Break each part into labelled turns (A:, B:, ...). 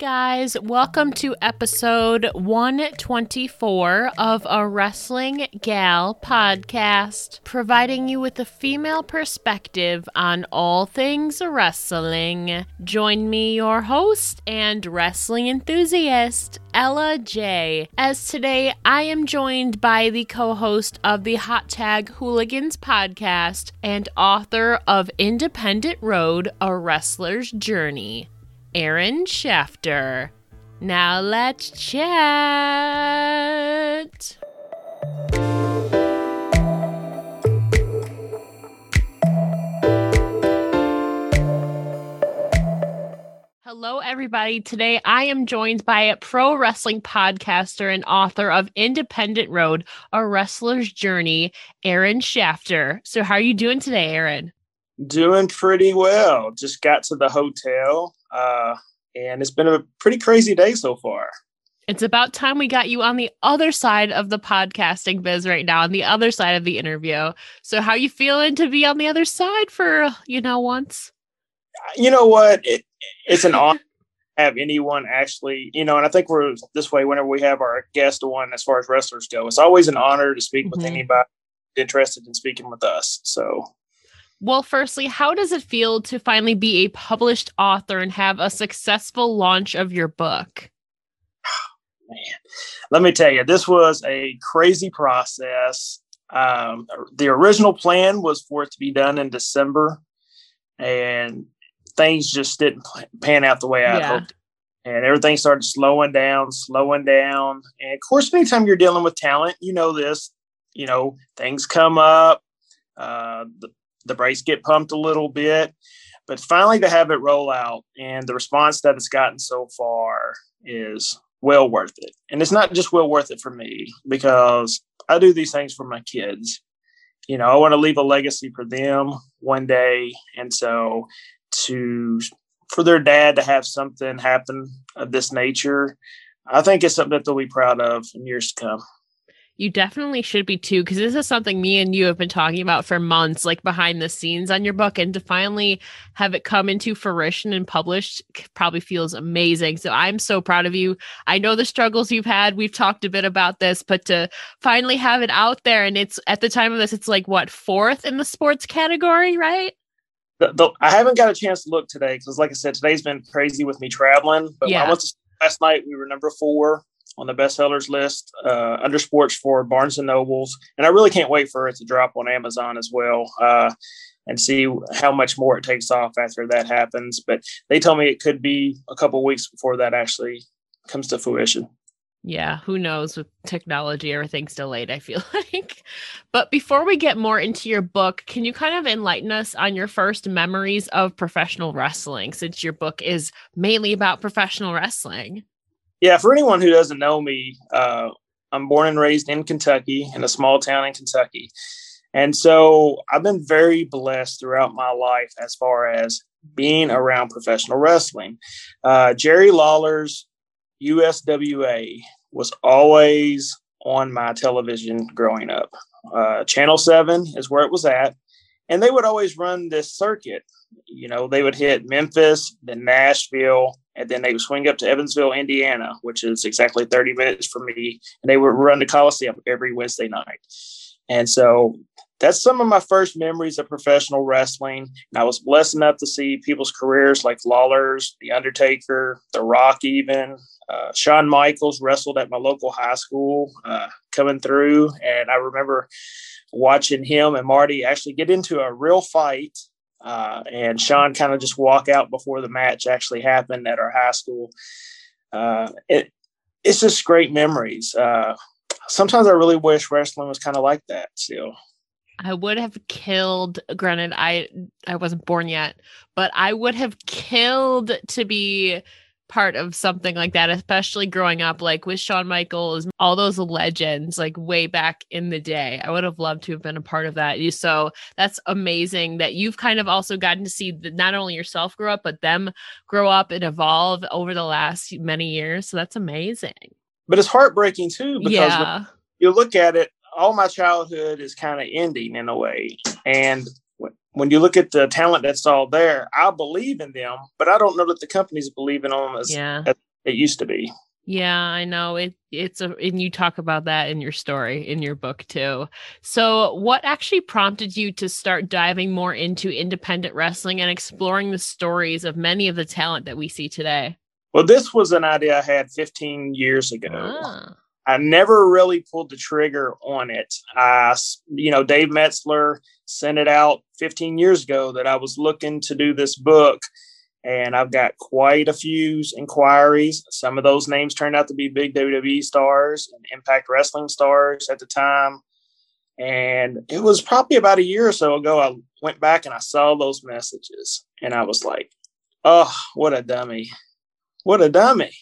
A: guys. Welcome to episode 124 of a Wrestling Gal podcast, providing you with a female perspective on all things wrestling. Join me, your host and wrestling enthusiast, Ella J. As today I am joined by the co host of the Hot Tag Hooligans podcast and author of Independent Road A Wrestler's Journey. Ehren Schaffter. Now let's chat. Hello, everybody. Today I am joined by a pro wrestling podcaster and author of Independent Road, A Wrestler's Journey, Ehren Schaffter. So, how are you doing today, Ehren?
B: Doing pretty well. Just got to the hotel, uh, and it's been a pretty crazy day so far.
A: It's about time we got you on the other side of the podcasting biz right now, on the other side of the interview. So, how you feeling to be on the other side for you know once?
B: You know what? It, it's an honor have anyone actually, you know, and I think we're this way whenever we have our guest on as far as wrestlers go. It's always an honor to speak with
A: Mhm.
B: anybody interested in speaking with us. So
A: Well, firstly, how does it feel to finally be a published author and have a successful launch of your book?
B: Man, let me tell you, this was a crazy process. Um, the original plan was for it to be done in December, and things just didn't pan out the way I
A: Yeah.
B: hoped. And everything started slowing down, slowing down. And of course, anytime you're dealing with talent, you know this. You know, things come up, uh, the, the brakes get pumped a little bit. But finally, to have it roll out and the response that it's gotten so far is well worth it. And it's not just well worth it for me because I do these things for my kids. You know, I want to leave a legacy for them one day. And so to for their dad to have something happen of this nature, I think it's something that they'll be proud of in years to come.
A: You definitely should be too, because this is something me and you have been talking about for months, like behind the scenes on your book. And to finally have it come into fruition and published probably feels amazing. So I'm so proud of you. I know the struggles you've had. We've talked a bit about this, but to finally have it out there and it's at the time of this, it's like what, fourth in the sports category, right?
B: The, the, I haven't got a chance to look today because, like I said, today's been crazy with me traveling. But
A: Yeah.
B: I went to last night, we were number four on the bestsellers list uh, under sports for Barnes and Nobles, and I really can't wait for it to drop on Amazon as well uh, and see how much more it takes off after that happens. But they tell me it could be a couple weeks before that actually comes to fruition.
A: Yeah, who knows with technology, everything's delayed, I feel like. But before we get more into your book, can you kind of enlighten us on your first memories of professional wrestling since your book is mainly about professional wrestling?
B: Yeah, for anyone who doesn't know me, uh, I'm born and raised in Kentucky, in a small town in Kentucky. And so I've been very blessed throughout my life as far as being around professional wrestling. Uh, Jerry Lawler's USWA was always on my television growing up. Uh, Channel 7 is where it was at. And they would always run this circuit. You know, they would hit Memphis, then Nashville, and then they would swing up to Evansville, Indiana, which is exactly 30 minutes from me. And they would run the Coliseum every Wednesday night. And so that's some of my first memories of professional wrestling. And I was blessed enough to see people's careers like Lawler's, The Undertaker, The Rock, even. Uh, Shawn Michaels wrestled at my local high school uh, coming through. And I remember watching him and Marty actually get into a real fight. Uh, and Sean kind of just walk out before the match actually happened at our high school. Uh, it, it's just great memories. Uh, sometimes I really wish wrestling was kind of like that still.
A: I would have killed granted I I wasn't born yet, but I would have killed to be part of something like that, especially growing up like with Shawn Michaels, all those legends like way back in the day. I would have loved to have been a part of that. You so that's amazing that you've kind of also gotten to see not only yourself grow up, but them grow up and evolve over the last many years. So that's amazing.
B: But it's heartbreaking too because
A: Yeah.
B: you look at it, all my childhood is kind of ending in a way. And when- you look at the talent that's all there, I believe in them, but I don't know that the companies believe in them as,
A: Yeah.
B: as it used to be.
A: Yeah, I know it. It's a, and you talk about that in your story in your book too. So, what actually prompted you to start diving more into independent wrestling and exploring the stories of many of the talent that we see today?
B: Well, this was an idea I had 15 years ago. Ah. I never really pulled the trigger on it. I, you know, Dave Meltzer sent it out 15 years ago that I was looking to do this book and I've got quite a few inquiries. Some of those names turned out to be big WWE stars and Impact Wrestling stars at the time. And it was probably about a year or so ago, I went back and I saw those messages and I was like, oh, what a dummy. What a dummy.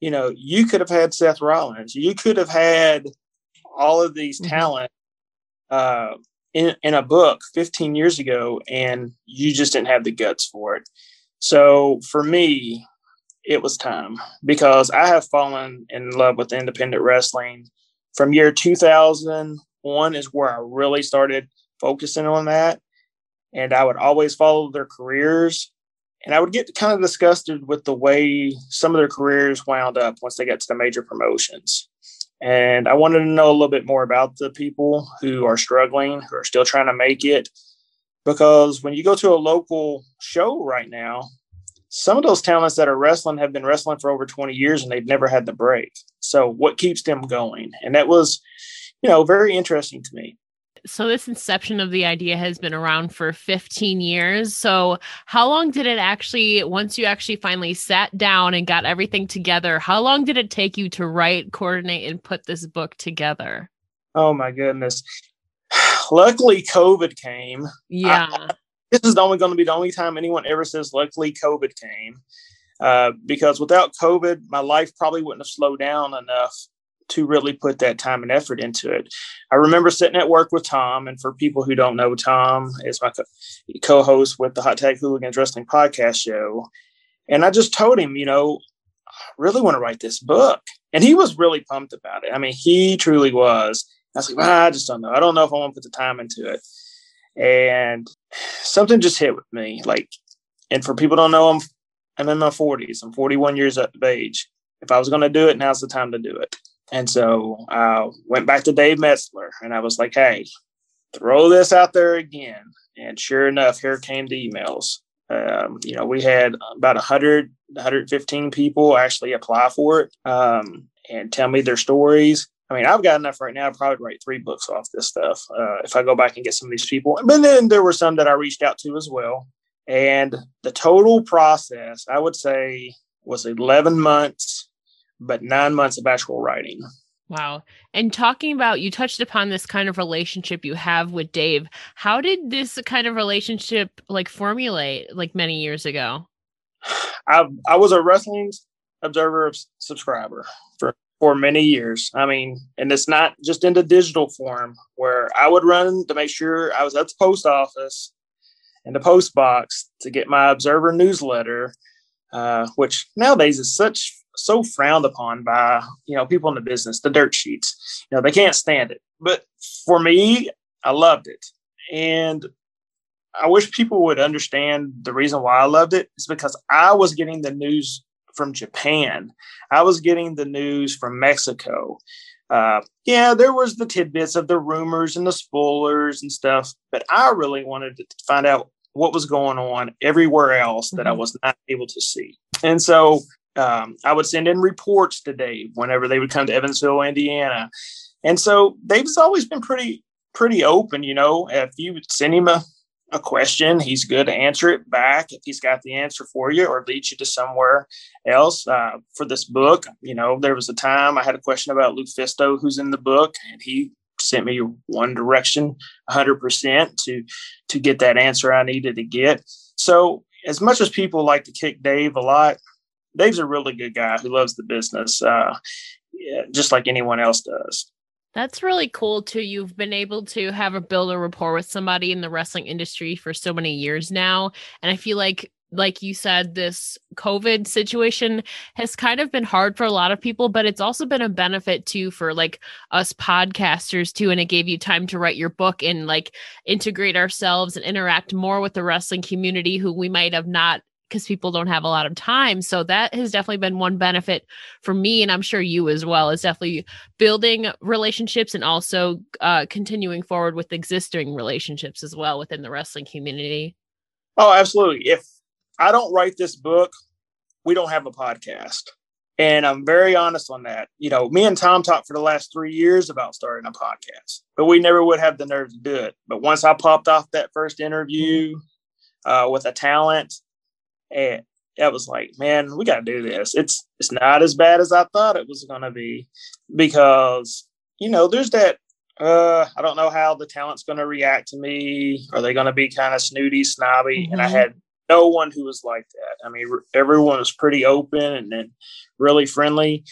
B: You know, you could have had Seth Rollins, you could have had all of these mm-hmm. talent uh, in, in a book 15 years ago, and you just didn't have the guts for it. So for me, it was time because I have fallen in love with independent wrestling from year 2001 is where I really started focusing on that. And I would always follow their careers. And I would get kind of disgusted with the way some of their careers wound up once they got to the major promotions. And I wanted to know a little bit more about the people who are struggling, who are still trying to make it, because when you go to a local show right now, some of those talents that are wrestling have been wrestling for over 20 years and they've never had the break. So what keeps them going? And that was, you know, very interesting to me.
A: So this inception of the idea has been around for 15 years. So how long did it actually once you actually finally sat down and got everything together, how long did it take you to write, coordinate and put this book together?
B: Oh my goodness luckily COVID came.
A: Yeah.
B: I, this is only going to be the only time anyone ever says luckily COVID came. Uh, because without COVID, my life probably wouldn't have slowed down enough to really put that time and effort into it. I remember sitting at work with Tom, and for people who don't know, Tom is my co host with the Hot Tag Hooligans Wrestling Podcast Show. And I just told him, you know, I really want to write this book. And he was really pumped about it. I mean, he truly was. I was like, well, I just don't know. I don't know if I want to put the time into it. And something just hit with me. Like, and for people don't know, I'm I'm in my 40s. I'm 41 years of age. If I was going to do it, now's the time to do it. And so I went back to Dave Meltzer and I was like, hey, throw this out there again. And sure enough, here came the emails. Um, you know, we had about 100, 115 people actually apply for it um, and tell me their stories. I mean, I've got enough right now to probably write three books off this stuff uh, if I go back and get some of these people. But then there were some that I reached out to as well. And the total process, I would say, was 11 months, but nine months of actual writing.
A: Wow. And talking about, you touched upon this kind of relationship you have with Dave. How did this kind of relationship like formulate like many years ago?
B: I, I was a wrestling observer subscriber for for many years. I mean, and it's not just in the digital form where I would run to make sure I was at the post office in the post box to get my Observer newsletter, uh, which nowadays is such so frowned upon by you know people in the business, the dirt sheets. You know they can't stand it, but for me, I loved it, and I wish people would understand the reason why I loved it. is because I was getting the news from Japan. I was getting the news from Mexico. Uh, yeah, there was the tidbits of the rumors and the spoilers and stuff, but I really wanted to find out what was going on everywhere else that mm-hmm. I was not able to see. And so um, I would send in reports to Dave whenever they would come to Evansville, Indiana. And so Dave's always been pretty pretty open, you know. If you send him a a question, he's good to answer it back if he's got the answer for you or lead you to somewhere else. Uh, for this book, you know, there was a time I had a question about LuFisto, who's in the book, and he sent me one direction 100% to to get that answer I needed to get. So, as much as people like to kick Dave a lot, Dave's a really good guy who loves the business, uh, just like anyone else does.
A: That's really cool too. You've been able to have a build a rapport with somebody in the wrestling industry for so many years now. And I feel like like you said, this COVID situation has kind of been hard for a lot of people, but it's also been a benefit too for like us podcasters too. And it gave you time to write your book and like integrate ourselves and interact more with the wrestling community who we might have not because people don't have a lot of time. So that has definitely been one benefit for me, and I'm sure you as well. Is definitely building relationships and also uh, continuing forward with existing relationships as well within the wrestling community.
B: Oh, absolutely. If I don't write this book, we don't have a podcast. And I'm very honest on that. You know, me and Tom talked for the last three years about starting a podcast, but we never would have the nerve to do it. But once I popped off that first interview uh, with a talent, and that was like, man, we got to do this. It's it's not as bad as I thought it was going to be, because you know, there's that. Uh, I don't know how the talent's going to react to me. Are they going to be kind of snooty, snobby? Mm-hmm. And I mm-hmm. had no one who was like that. I mean, everyone was pretty open and then really friendly,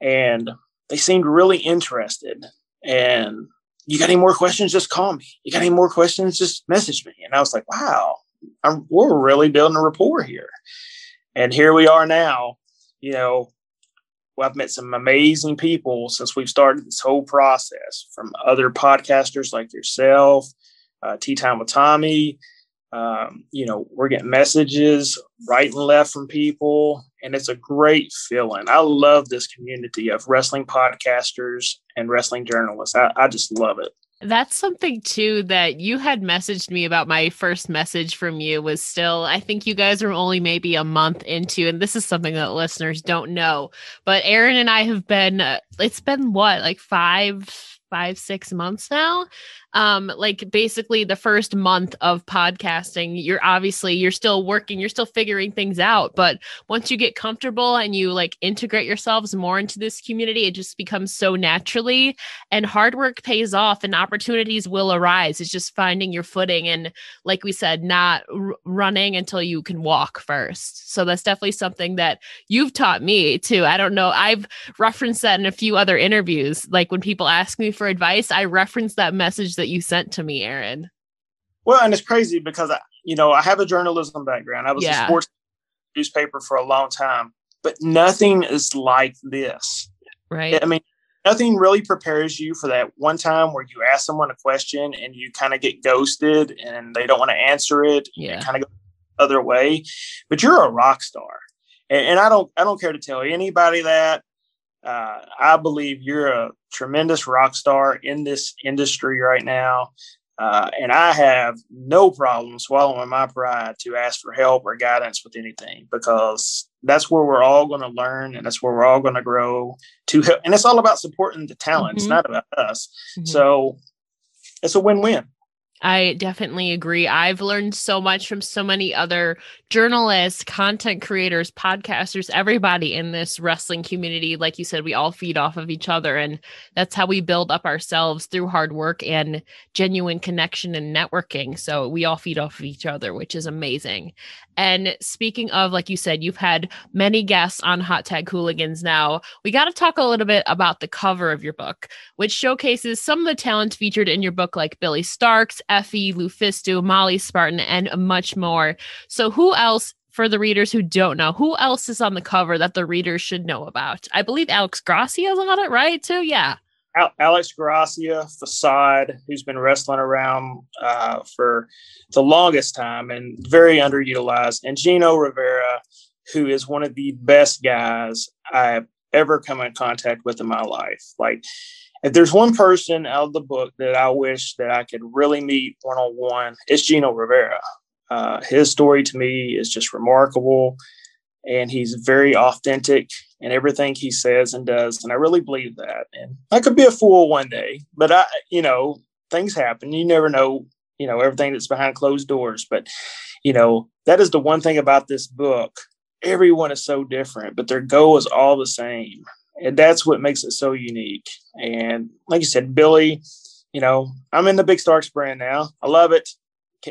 B: and they seemed really interested. And you got any more questions? Just call me. You got any more questions? Just message me. And I was like, wow, I'm, we're really building a rapport here. And here we are now. You know, well, I've met some amazing people since we've started this whole process from other podcasters like yourself, uh, Tea Time with Tommy. Um, you know, we're getting messages right and left from people, and it's a great feeling. I love this community of wrestling podcasters and wrestling journalists. I, I just love it.
A: That's something too that you had messaged me about. My first message from you was still, I think you guys are only maybe a month into, and this is something that listeners don't know. But Ehren and I have been, uh, it's been what, like five, five, six months now um like basically the first month of podcasting you're obviously you're still working you're still figuring things out but once you get comfortable and you like integrate yourselves more into this community it just becomes so naturally and hard work pays off and opportunities will arise. It's just finding your footing and like we said not r- running until you can walk first. So that's definitely something that you've taught me too. I don't know i've referenced that in a few other interviews. Like when people ask me for advice i reference that message that you sent to me, Ehren.
B: Well, and it's crazy because I, you know, I have a journalism background. I was yeah. a sports newspaper for a long time, but nothing is like this.
A: Right.
B: I mean, nothing really prepares you for that one time where you ask someone a question and you kind of get ghosted and they don't want to answer it.
A: Yeah.
B: kind of go the other way, but you're a rock star. And, and I don't, I don't care to tell anybody that uh, I believe you're a tremendous rock star in this industry right now. Uh, and I have no problem swallowing my pride to ask for help or guidance with anything because that's where we're all going to learn and that's where we're all going to grow to help. And it's all about supporting the talent. Mm-hmm. It's not about us. Mm-hmm. So it's a win-win.
A: I definitely agree. I've learned so much from so many other journalists, content creators, podcasters, everybody in this wrestling community. Like you said, we all feed off of each other. And that's how we build up ourselves through hard work and genuine connection and networking. So we all feed off of each other, which is amazing. And speaking of, like you said, you've had many guests on Hot Tag Hooligans now. We got to talk a little bit about the cover of your book, which showcases some of the talent featured in your book, like Billie Starkz, Effy, Lufisto, Molly Spartan, and much more. So, who else for the readers who don't know, who else is on the cover that the readers should know about? I believe Alex Gracia is on it, right? Too, yeah.
B: Alex Gracia, Facade, who's been wrestling around uh, for the longest time and very underutilized, and Gino Rivera, who is one of the best guys I've ever come in contact with in my life. Like, if there's one person out of the book that I wish that I could really meet one on one, it's Gino Rivera. Uh, his story to me is just remarkable, and he's very authentic in everything he says and does, and I really believe that. And I could be a fool one day, but I, you know, things happen. You never know, you know, everything that's behind closed doors. But you know, that is the one thing about this book. Everyone is so different, but their goal is all the same, and that's what makes it so unique. And like you said, Billie, you know, I'm in the Big Starkz brand now. I love it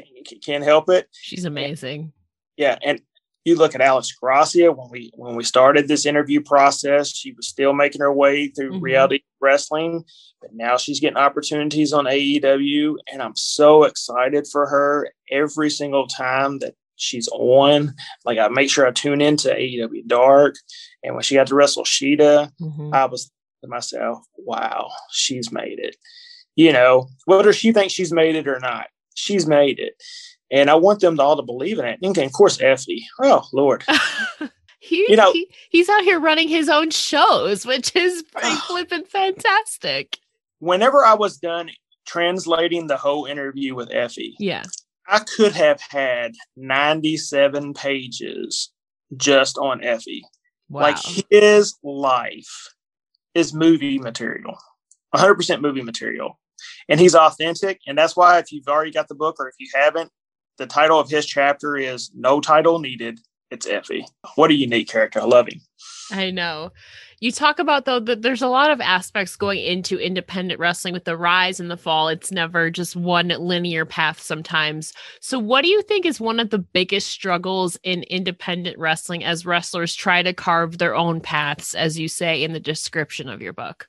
B: can't, can't help it.
A: She's amazing.
B: Yeah, and you look at Alex Gracia when we when we started this interview process, she was still making her way through mm-hmm. reality wrestling, but now she's getting opportunities on AEW, and I'm so excited for her every single time that she's on. Like I make sure I tune into AEW Dark, and when she got to wrestle Shida, mm-hmm. I was to myself, "Wow, she's made it." You know, whether she thinks she's made it or not, she's made it. and I want them to all to believe in it. And of course, Effy. Oh Lord.
A: he, you know, he, he's out here running his own shows, which is pretty flippin' fantastic.
B: Whenever I was done translating the whole interview with Effy,
A: yeah,
B: I could have had 97 pages just on Effy. Wow. Like his life is movie material, 100% movie material. And he's authentic. And that's why, if you've already got the book or if you haven't, the title of his chapter is No Title Needed. It's Effy. What a unique character. I love him.
A: I know. You talk about though that there's a lot of aspects going into independent wrestling with the rise and the fall. It's never just one linear path sometimes. So what do you think is one of the biggest struggles in independent wrestling as wrestlers try to carve their own paths as you say in the description of your book?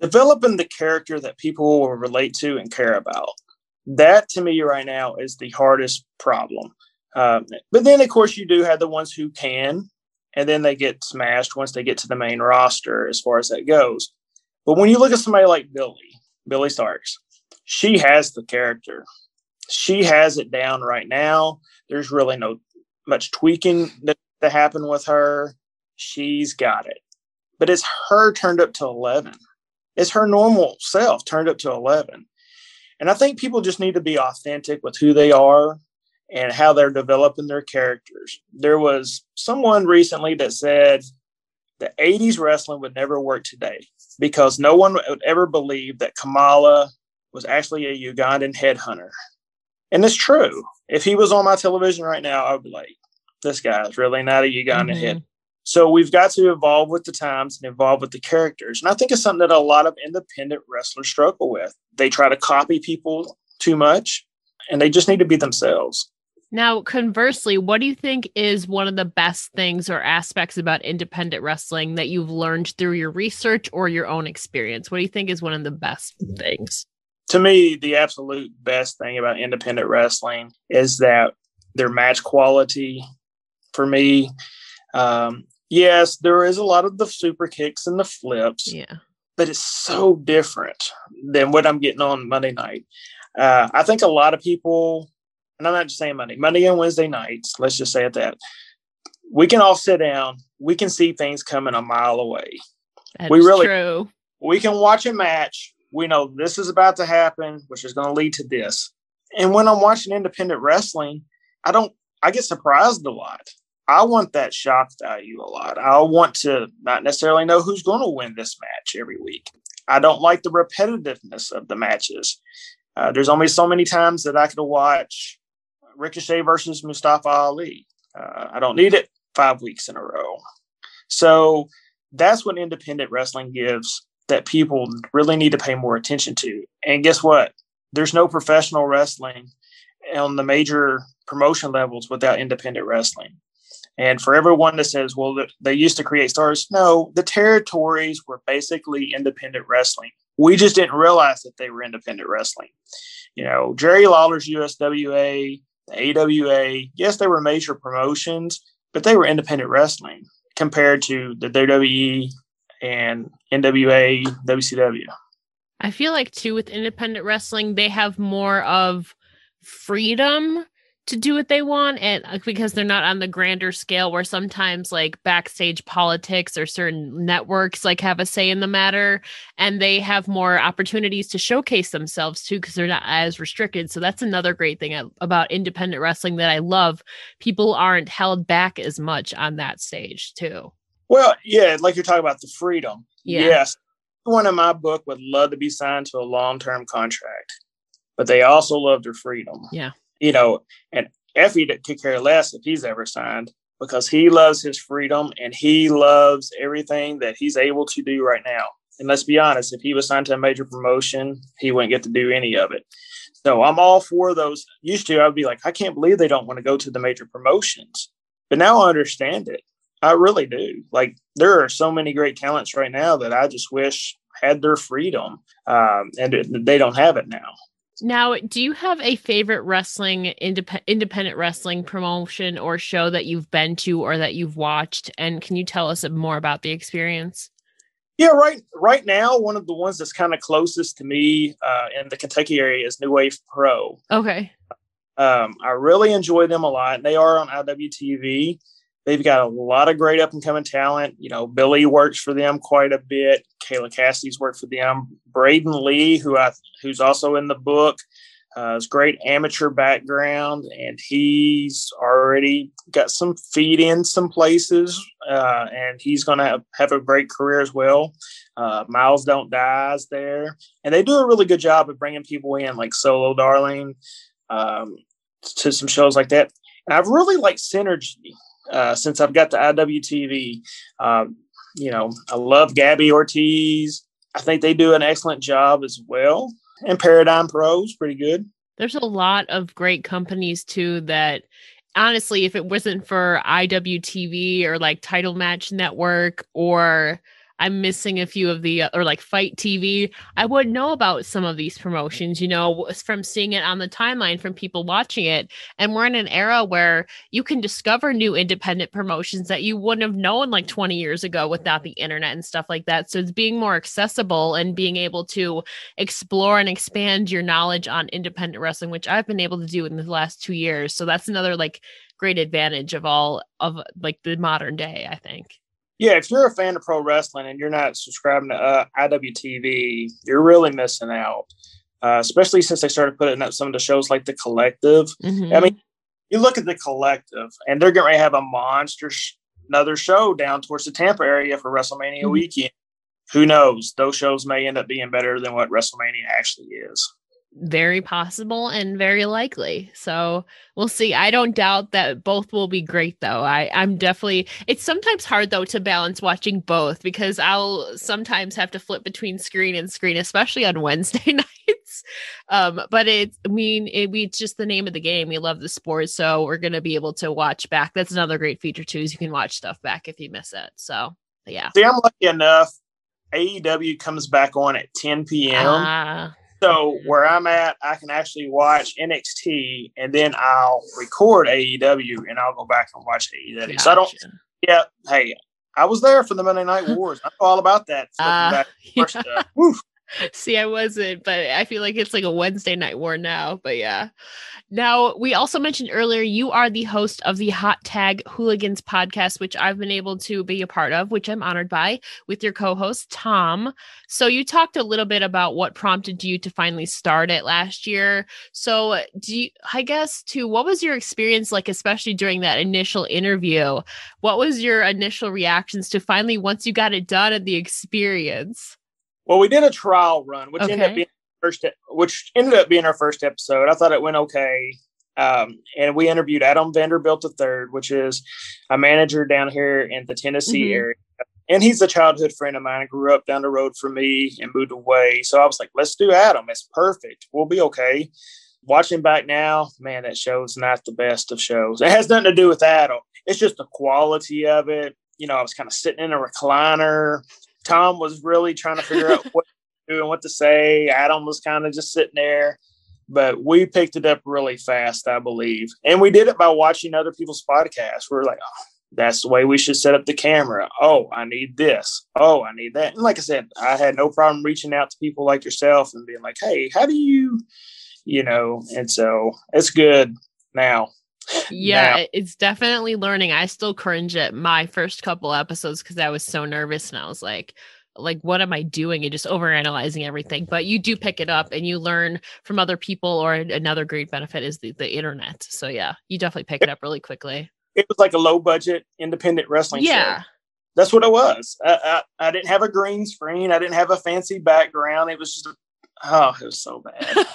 B: Developing the character that people will relate to and care about. That to me right now is the hardest problem. Um, but then, of course, you do have the ones who can, and then they get smashed once they get to the main roster as far as that goes. But when you look at somebody like Billie, Billie Starkz, she has the character. She has it down right now. There's really no much tweaking that, that happened with her. She's got it. But it's her turned up to 11. It's her normal self turned up to 11. And I think people just need to be authentic with who they are and how they're developing their characters. There was someone recently that said the 80s wrestling would never work today because no one would ever believe that Kamala was actually a Ugandan headhunter. And it's true. If he was on my television right now, I would be like, this guy is really not a Ugandan mm-hmm. head. So we've got to evolve with the times and evolve with the characters. And I think it's something that a lot of independent wrestlers struggle with. They try to copy people too much and they just need to be themselves.
A: Now, conversely, what do you think is one of the best things or aspects about independent wrestling that you've learned through your research or your own experience? What do you think is one of the best things?
B: To me, the absolute best thing about independent wrestling is that their match quality for me. Um, yes, there is a lot of the super kicks and the flips.
A: Yeah.
B: But it's so different than what I'm getting on Monday night. Uh, I think a lot of people and I'm not just saying Monday, Monday and Wednesday nights, let's just say it that, we can all sit down, we can see things coming a mile away.
A: That we really true.
B: we can watch a match. We know this is about to happen, which is going to lead to this. And when I'm watching independent wrestling, I don't I get surprised a lot. I want that shock value a lot. I want to not necessarily know who's going to win this match every week. I don't like the repetitiveness of the matches. Uh, there's only so many times that I could watch Ricochet versus Mustafa Ali. Uh, I don't need it five weeks in a row. So that's what independent wrestling gives that people really need to pay more attention to. And guess what? There's no professional wrestling on the major promotion levels without independent wrestling. And for everyone that says, well, they used to create stars, no, the territories were basically independent wrestling. We just didn't realize that they were independent wrestling. You know, Jerry Lawler's USWA, the AWA, yes, they were major promotions, but they were independent wrestling compared to the WWE and NWA, WCW.
A: I feel like too with independent wrestling, they have more of freedom to do what they want and uh, because they're not on the grander scale where sometimes like backstage politics or certain networks like have a say in the matter and they have more opportunities to showcase themselves too because they're not as restricted. So that's another great thing about independent wrestling that i love. People aren't held back as much on that stage too.
B: Well yeah like you're talking about the freedom. Yeah. yes one in my book would love to be signed to a long-term contract but they also love their freedom.
A: Yeah
B: you know, and Effy could care less if he's ever signed because he loves his freedom and he loves everything that he's able to do right now. And let's be honest, if he was signed to a major promotion, he wouldn't get to do any of it. So I'm all for those. Used to, I'd be like, I can't believe they don't want to go to the major promotions. But now I understand it. I really do. Like, there are so many great talents right now that I just wish had their freedom, um, and they don't have it now.
A: Now, do you have a favorite wrestling indep- independent wrestling promotion or show that you've been to or that you've watched? And can you tell us more about the experience?
B: Yeah, right. Right now, one of the ones that's kind of closest to me uh, in the Kentucky area is New Wave Pro.
A: Okay.
B: Um, I really enjoy them a lot. They are on IWTV. They've got a lot of great up and coming talent. You know, Billie works for them quite a bit. Kayla Cassidy's worked for them. Braden Lee, who I who's also in the book, uh, has great amateur background, and he's already got some feet in some places, uh, and he's going to have, a great career as well. Uh, Miles Don't Die's there, and they do a really good job of bringing people in, like Solo Darling, um, to some shows like that. And I've really liked Synergy uh, since I've got the IWTV. Um, you know, I love Gabby Ortiz. I think they do an excellent job as well. And Paradigm Pros, pretty good.
A: There's a lot of great companies too that honestly, if it wasn't for IWTV or like Title Match Network or I'm missing a few of the uh, or like FITE TV. I wouldn't know about some of these promotions, you know, from seeing it on the timeline from people watching it. And we're in an era where you can discover new independent promotions that you wouldn't have known like 20 years ago without the internet and stuff like that. So it's being more accessible and being able to explore and expand your knowledge on independent wrestling, which I've been able to do in the last 2 years. So that's another like great advantage of all of like the modern day, I think.
B: Yeah, if you're a fan of pro wrestling and you're not subscribing to uh, IWTV, you're really missing out. Uh, especially since they started putting up some of the shows like the Collective. Mm-hmm. I mean, you look at the Collective, and they're going to have a monster sh- another show down towards the Tampa area for WrestleMania mm-hmm. weekend. Who knows? Those shows may end up being better than what WrestleMania actually is
A: very possible and very likely. So we'll see. I don't doubt that both will be great though. I, I'm definitely it's sometimes hard though to balance watching both because I'll sometimes have to flip between screen and screen, especially on Wednesday nights. Um, but it's I mean it, we it's just the name of the game. We love the sport, so we're gonna be able to watch back. That's another great feature too, is you can watch stuff back if you miss it. So yeah.
B: See, I'm lucky enough. AEW comes back on at 10 p.m. Uh, so where I'm at, I can actually watch NXT and then I'll record AEW and I'll go back and watch AEW. Gotcha. So I don't. Yeah. Hey, I was there for the Monday Night Wars. I'm all about that. Uh,
A: yeah. See, I wasn't, but I feel like it's like a Wednesday night war now. But yeah. Now, we also mentioned earlier you are the host of the Hot Tag Hooligans podcast, which I've been able to be a part of, which I'm honored by, with your co host, Tom. So, you talked a little bit about what prompted you to finally start it last year. So, do you, I guess, to what was your experience like, especially during that initial interview? What was your initial reactions to finally, once you got it done and the experience?
B: Well, we did a trial run, which okay. ended up being first, which ended up being our first episode. I thought it went okay. Um, and we interviewed Adam Vanderbilt III, which is a manager down here in the Tennessee mm-hmm. area. And he's a childhood friend of mine. Grew up down the road from me and moved away. So I was like, let's do Adam. It's perfect. We'll be okay. Watching back now, man, that show's not the best of shows. It has nothing to do with Adam. It's just the quality of it. You know, I was kind of sitting in a recliner. Tom was really trying to figure out what to do and what to say. Adam was kind of just sitting there, but we picked it up really fast, I believe. And we did it by watching other people's podcasts. We are like, oh, that's the way we should set up the camera. Oh, I need this. Oh, I need that. And like I said, I had no problem reaching out to people like yourself and being like, hey, how do you, you know, and so it's good now
A: yeah, now. it's definitely learning. I still cringe at my first couple episodes because I was so nervous and I was like, like what am I doing and just overanalyzing everything. But you do pick it up and you learn from other people. Or another great benefit is the, the internet. So yeah, you definitely pick it up really quickly.
B: It was like a low budget independent wrestling show.
A: yeah.
B: Show. That's what it was. I, I, I didn't have a green screen. I didn't have a fancy background. It was just, oh, it was so bad.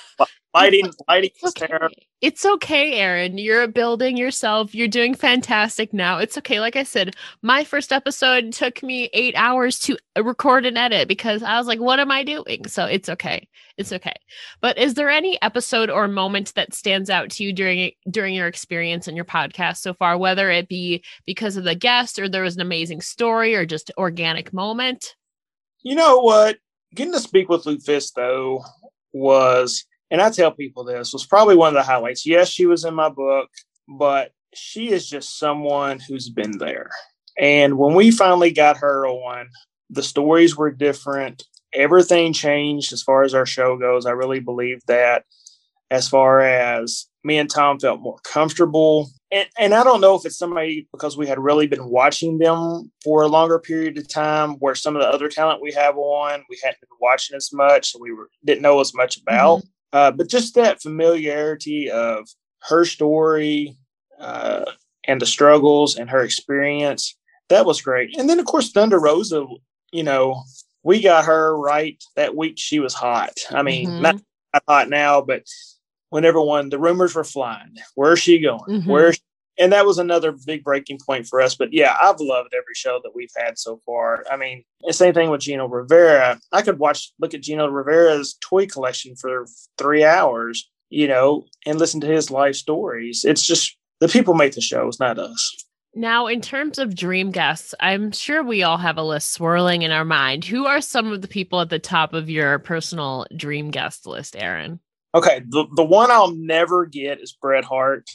B: lighting lighting is okay. terrible.
A: It's okay Ehren. You're building yourself. You're doing fantastic now. It's okay. Like i said my first episode took me eight hours to record and edit because i was like what am i doing? So it's okay. It's okay. But is there any episode or moment that stands out to you during during your experience in your podcast so far whether it be because of the guest or there was an amazing story or just organic moment?
B: You know what getting to speak with LuFisto was and I tell people this was probably one of the highlights. Yes, she was in my book, but she is just someone who's been there. And when we finally got her on, the stories were different. Everything changed as far as our show goes. I really believe that as far as me and Tom felt more comfortable. And, and I don't know if it's somebody because we had really been watching them for a longer period of time, where some of the other talent we have on, we hadn't been watching as much, so we were, didn't know as much about. Mm-hmm. Uh, but just that familiarity of her story uh, and the struggles and her experience, that was great. And then, of course, Thunder Rosa, you know, we got her right that week she was hot. I mean, mm-hmm. not hot now, but when everyone the rumors were flying. Where's she going? Mm-hmm. Where? And that was another big breaking point for us. But yeah, I've loved every show that we've had so far. I mean, the same thing with Gino Rivera. I could watch, look at Gino Rivera's toy collection for three hours, you know, and listen to his life stories. It's just the people make the shows, not us.
A: Now, in terms of dream guests, I'm sure we all have a list swirling in our mind. Who are some of the people at the top of your personal dream guest list, Ehren?
B: Okay, the the one I'll never get is Bret Hart.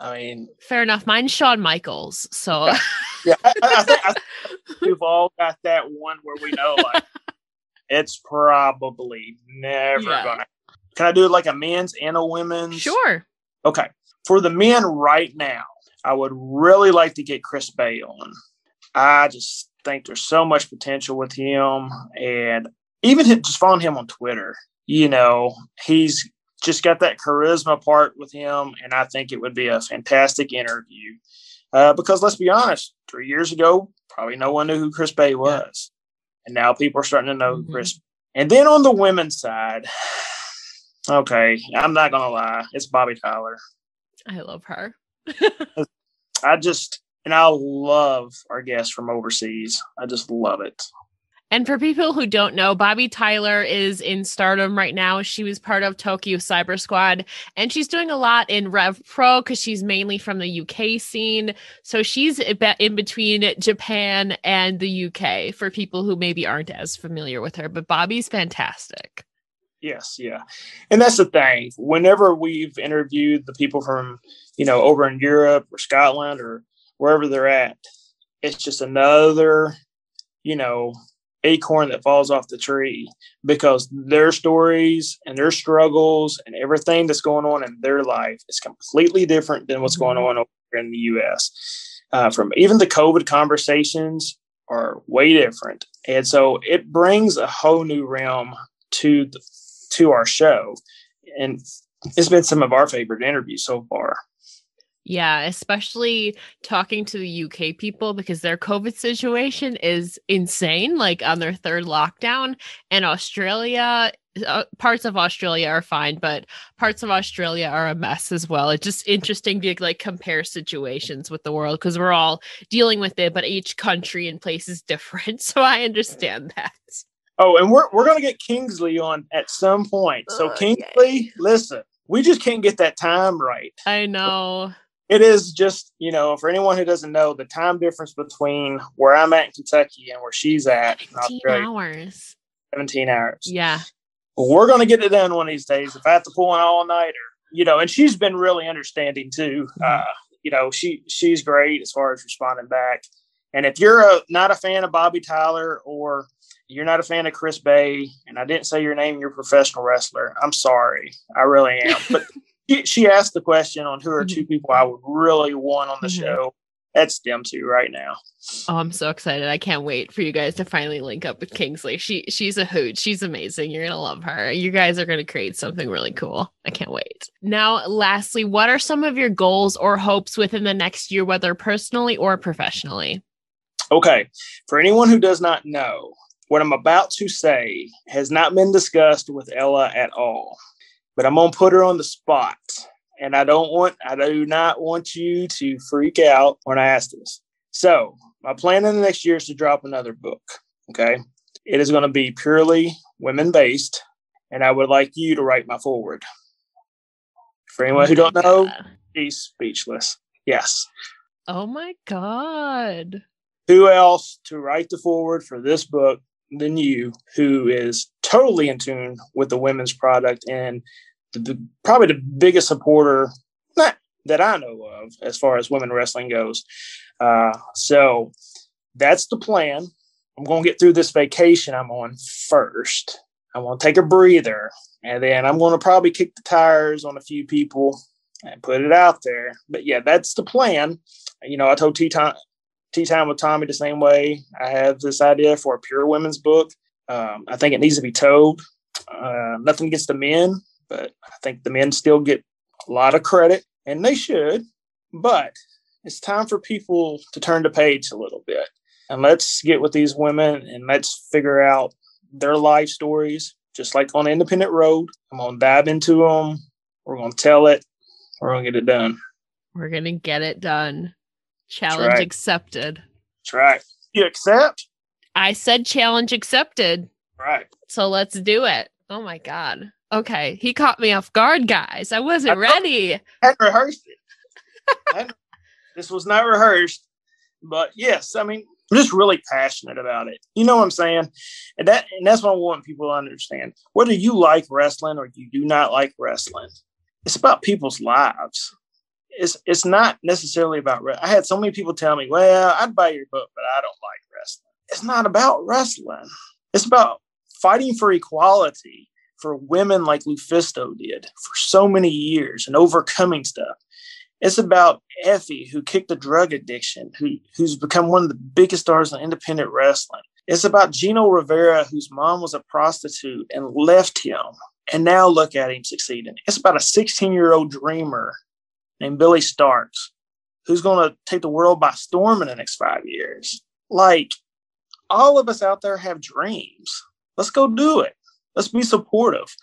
B: I mean,
A: fair enough. Mine's Shawn Michaels. So
B: yeah, yeah I, I, think, I, think, we've all got that one where we know like it's probably never yeah. gonna. Can I do like a men's and a women's?
A: Sure.
B: Okay, for the men right now, I would really like to get Chris Bey on. I just think there's so much potential with him, and even just following him on Twitter. You know, he's just got that charisma part with him, and I think it would be a fantastic interview. Uh, because let's be honest, three years ago, probably no one knew who Chris Bey was, yeah. and now people are starting to know mm-hmm. Chris. And then on the women's side, okay, I'm not gonna lie, it's Bobbi Tyler.
A: I love her.
B: I just and I love our guests from overseas. I just love it.
A: And for people who don't know, Bobbi Tyler is in stardom right now. She was part of Tokyo Cyber Squad and she's doing a lot in Rev Pro because she's mainly from the UK scene. So she's in between Japan and the UK for people who maybe aren't as familiar with her. But Bobbi's fantastic.
B: Yes, yeah. And that's the thing. Whenever we've interviewed the people from, you know, over in Europe or Scotland or wherever they're at, it's just another, you know, acorn that falls off the tree because their stories and their struggles and everything that's going on in their life is completely different than what's going mm-hmm. on over in the US. Uh, from even the COVID conversations are way different. And so it brings a whole new realm to the, to our show. And it's been some of our favorite interviews so far.
A: Yeah, especially talking to the UK people because their COVID situation is insane, like on their third lockdown. And Australia, uh, parts of Australia are fine, but parts of Australia are a mess as well. It's just interesting to like compare situations with the world because we're all dealing with it, but each country and place is different. So I understand that.
B: Oh, and we're we're gonna get Kingsley on at some point. So Kingsley, listen, we just can't get that time right.
A: I know
B: it is just you know for anyone who doesn't know the time difference between where i'm at in kentucky and where she's at
A: 17 hours.
B: 17 hours.
A: Yeah.
B: We're going to get it done one of these days. If i have to pull an all-nighter you know and she's been really understanding too. Mm-hmm. uh, you know she she's great as far as responding back. And if you're a, not a fan of Bobbi Tyler or you're not a fan of Chris Bey and i didn't say your name you're a professional wrestler i'm sorry. I really am. But she, she asked the question on who are two mm-hmm. people I would really want on the mm-hmm. show. That's them two right now.
A: Oh, I'm so excited. I can't wait for you guys to finally link up with Kingsley. She she's a hoot. She's amazing. You're gonna love her. You guys are gonna create something really cool. I can't wait. Now, lastly, what are some of your goals or hopes within the next year, whether personally or professionally?
B: Okay. For anyone who does not know, what I'm about to say has not been discussed with Ella at all but I'm gonna put her on the spot. And I don't want I do not want you to freak out when I ask this. So my plan in the next year is to drop another book. Okay. It is going to be purely women based, and I would like you to write my forward. For anyone who don't know, he's speechless. Yes.
A: Oh my god.
B: Who else to write the forward for this book than you, who is totally in tune with the women's product and the, the, probably the biggest supporter not that I know of as far as women wrestling goes. Uh, so that's the plan. I'm going to get through this vacation I'm on first. I'm going to take a breather, and then I'm going to probably kick the tires on a few people and put it out there. But yeah, that's the plan. You know, I told Time, Tea Time with Tommy the same way. I have this idea for a pure women's book. Um, I think it needs to be told. Uh, nothing against the men, but I think the men still get a lot of credit, and they should. But it's time for people to turn the page a little bit. And let's get with these women and let's figure out their life stories, just like on Independent Road. I'm going to dive into them. We're going to tell it. We're going to get it done.
A: We're going to get it done. Challenge right. accepted.
B: That's right. You accept?
A: I said challenge accepted.
B: Right.
A: So let's do it. Oh my God. Okay. He caught me off guard, guys. I wasn't I ready. I
B: had rehearsed it. this was not rehearsed. But yes, I mean, I'm just really passionate about it. You know what I'm saying? And that and that's what I want people to understand. Whether you like wrestling or you do not like wrestling, it's about people's lives. It's it's not necessarily about. wrestling. I had so many people tell me, "Well, I'd buy your book, but I don't like wrestling." It's not about wrestling. It's about fighting for equality for women like LuFisto did for so many years and overcoming stuff. It's about Effy who kicked the drug addiction, who who's become one of the biggest stars in independent wrestling. It's about Gino Rivera, whose mom was a prostitute and left him, and now look at him succeeding. It's about a 16 year old dreamer named Billie Starkz, who's going to take the world by storm in the next five years. Like, all of us out there have dreams. Let's go do it. Let's be supportive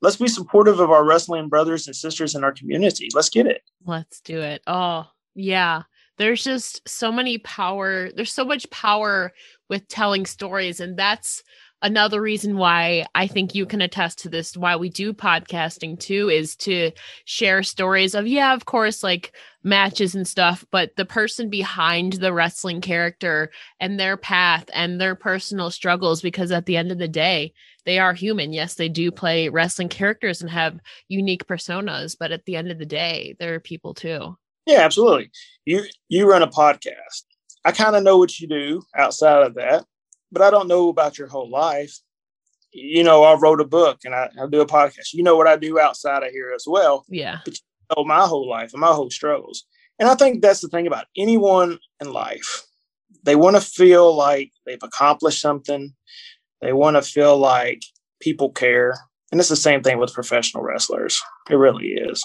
B: let's be supportive of our wrestling brothers and sisters in our community. Let's get it.
A: Let's do it. Oh, yeah. There's just so many power. There's so much power with telling stories. And that's another reason why I think you can attest to this, why we do podcasting too, is to share stories of, yeah, of course, like matches and stuff, but the person behind the wrestling character and their path and their personal struggles, because at the end of the day, they are human. Yes, they do play wrestling characters and have unique personas, but at the end of the day, they're people too.
B: Yeah, absolutely. You you run a podcast. I kind of know what you do outside of that but I don't know about your whole life. You know, I wrote a book and I, I do a podcast. You know what I do outside of here as well.
A: Yeah.
B: But you know my whole life and my whole struggles. And I think that's the thing about anyone in life. They want to feel like they've accomplished something. They want to feel like people care. And it's the same thing with professional wrestlers. It really is.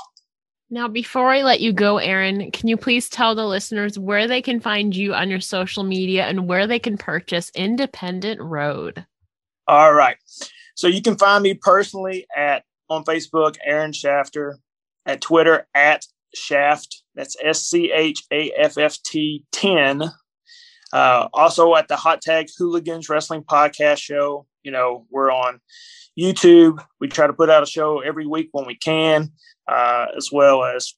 A: Now, before I let you go, Ehren, can you please tell the listeners where they can find you on your social media and where they can purchase Independent Road?
B: All right. So you can find me personally at on Facebook, Ehren Schaffter, at Twitter at Schafft. That's S C H A F F T 10. Uh, also at the Hot Tag Hooligans Wrestling Podcast Show. You know, we're on YouTube. We try to put out a show every week when we can uh, as well as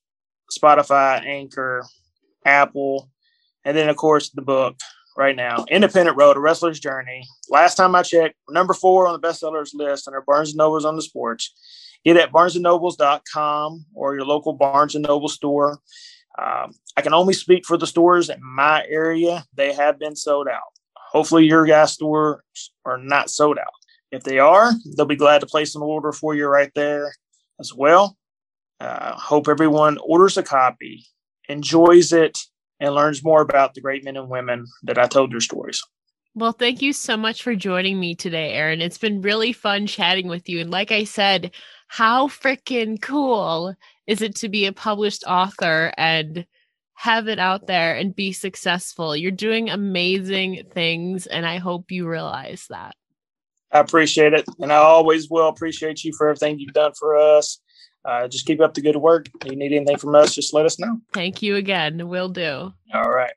B: Spotify, Anchor, Apple, and then, of course, the book right now Independent Road, A Wrestler's Journey. Last time I checked, number four on the bestsellers list under Barnes and Nobles on the sports. Get at barnesandnobles.com or your local Barnes and Noble store. Um, I can only speak for the stores in my area. They have been sold out. Hopefully, your guys' stores are not sold out. If they are, they'll be glad to place an order for you right there as well. Uh, hope everyone orders a copy, enjoys it, and learns more about the great men and women that I told their stories.
A: Well, thank you so much for joining me today, Ehren. It's been really fun chatting with you. And like I said, how freaking cool is it to be a published author and have it out there and be successful? You're doing amazing things, and I hope you realize that.
B: I appreciate it. And I always will appreciate you for everything you've done for us uh, just keep up the good work. If you need anything from us, just let us know.
A: Thank you again. We'll do.
B: All right.